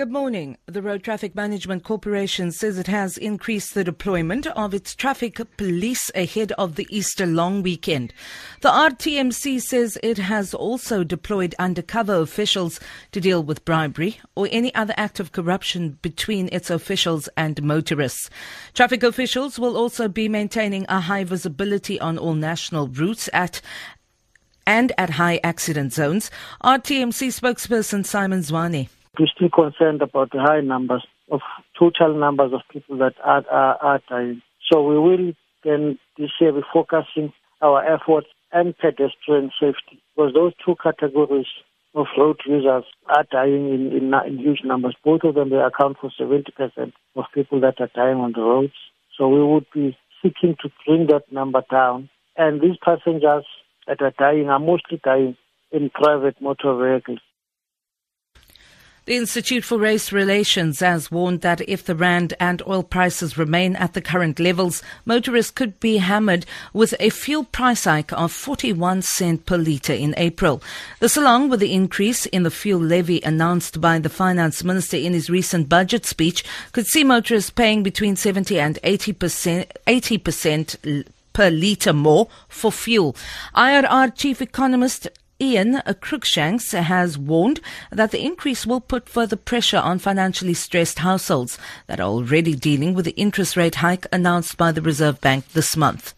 Good morning. The Road Traffic Management Corporation says it has increased the deployment of its traffic police ahead of the Easter long weekend. The RTMC says it has also deployed undercover officials to deal with bribery or any other act of corruption between its officials and motorists. Traffic officials will also be maintaining a high visibility on all national routes at and at high accident zones. RTMC spokesperson Simon Zwane. We're still concerned about the high numbers of total numbers of people that are, are, are dying. So we will then this year be focusing our efforts on pedestrian safety because those two categories of road users are dying in, in, in huge numbers. Both of them they account for 70% of people that are dying on the roads. So we would be seeking to bring that number down. And these passengers that are dying are mostly dying in private motor vehicles. The Institute for Race Relations has warned that if the rand and oil prices remain at the current levels, motorists could be hammered with a fuel price hike of 41 cent per litre in April. This along with the increase in the fuel levy announced by the finance minister in his recent budget speech could see motorists paying between 70 and 80%, 80% per litre more for fuel. IRR chief economist Ian Cruikshanks has warned that the increase will put further pressure on financially stressed households that are already dealing with the interest rate hike announced by the Reserve Bank this month.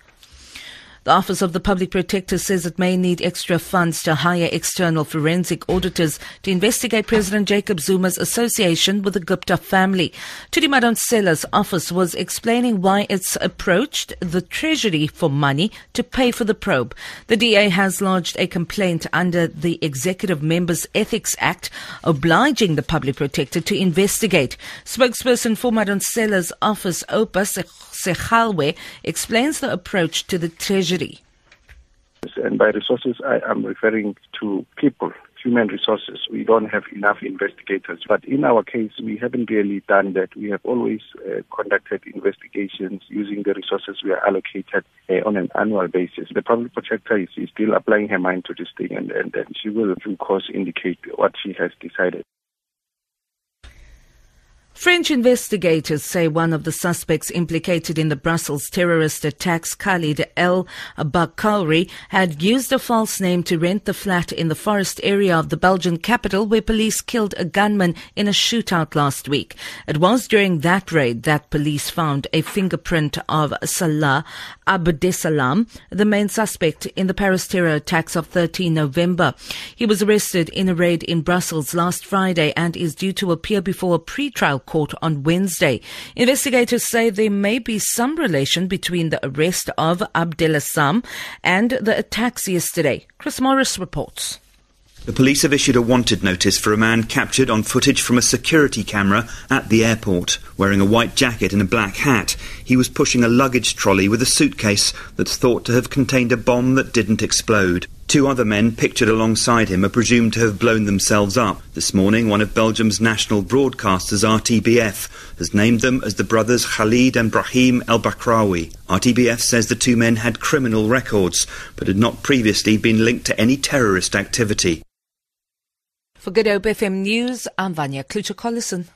The Office of the Public Protector says it may need extra funds to hire external forensic auditors to investigate President Jacob Zuma's association with the Gupta family. Thuli Madonsela's office was explaining why it's approached the Treasury for money to pay for the probe. The DA has lodged a complaint under the Executive Members Ethics Act, obliging the Public Protector to investigate. Spokesperson for Madonsela's office, Oupa Segalwe, explains the approach to the Treasury and by resources, I am referring to people, human resources. We don't have enough investigators. But in our case, we haven't really done that. We have always uh, conducted investigations using the resources we are allocated uh, on an annual basis. The public protector is, is still applying her mind to this thing, and, and, and she will, of course, indicate what she has decided. French investigators say one of the suspects implicated in the Brussels terrorist attacks, Khalid El Bakraoui, had used a false name to rent the flat in the forest area of the Belgian capital where police killed a gunman in a shootout last week. It was during that raid that police found a fingerprint of Salah Abdeslam, the main suspect in the Paris terror attacks of 13 November. He was arrested in a raid in Brussels last Friday and is due to appear before a pre-trial court on Wednesday. Investigators say there may be some relation between the arrest of Abdeslam and the attacks yesterday. Chris Morris reports. The police have issued a wanted notice for a man captured on footage from a security camera at the airport. Wearing a white jacket and a black hat, he was pushing a luggage trolley with a suitcase that's thought to have contained a bomb that didn't explode. Two other men pictured alongside him are presumed to have blown themselves up. This morning, one of Belgium's national broadcasters, RTBF, has named them as the brothers Khalid and Brahim El Bakraoui. RTBF says the two men had criminal records, but had not previously been linked to any terrorist activity. For Good Hope FM News, I'm Vanya Klucher-Collison.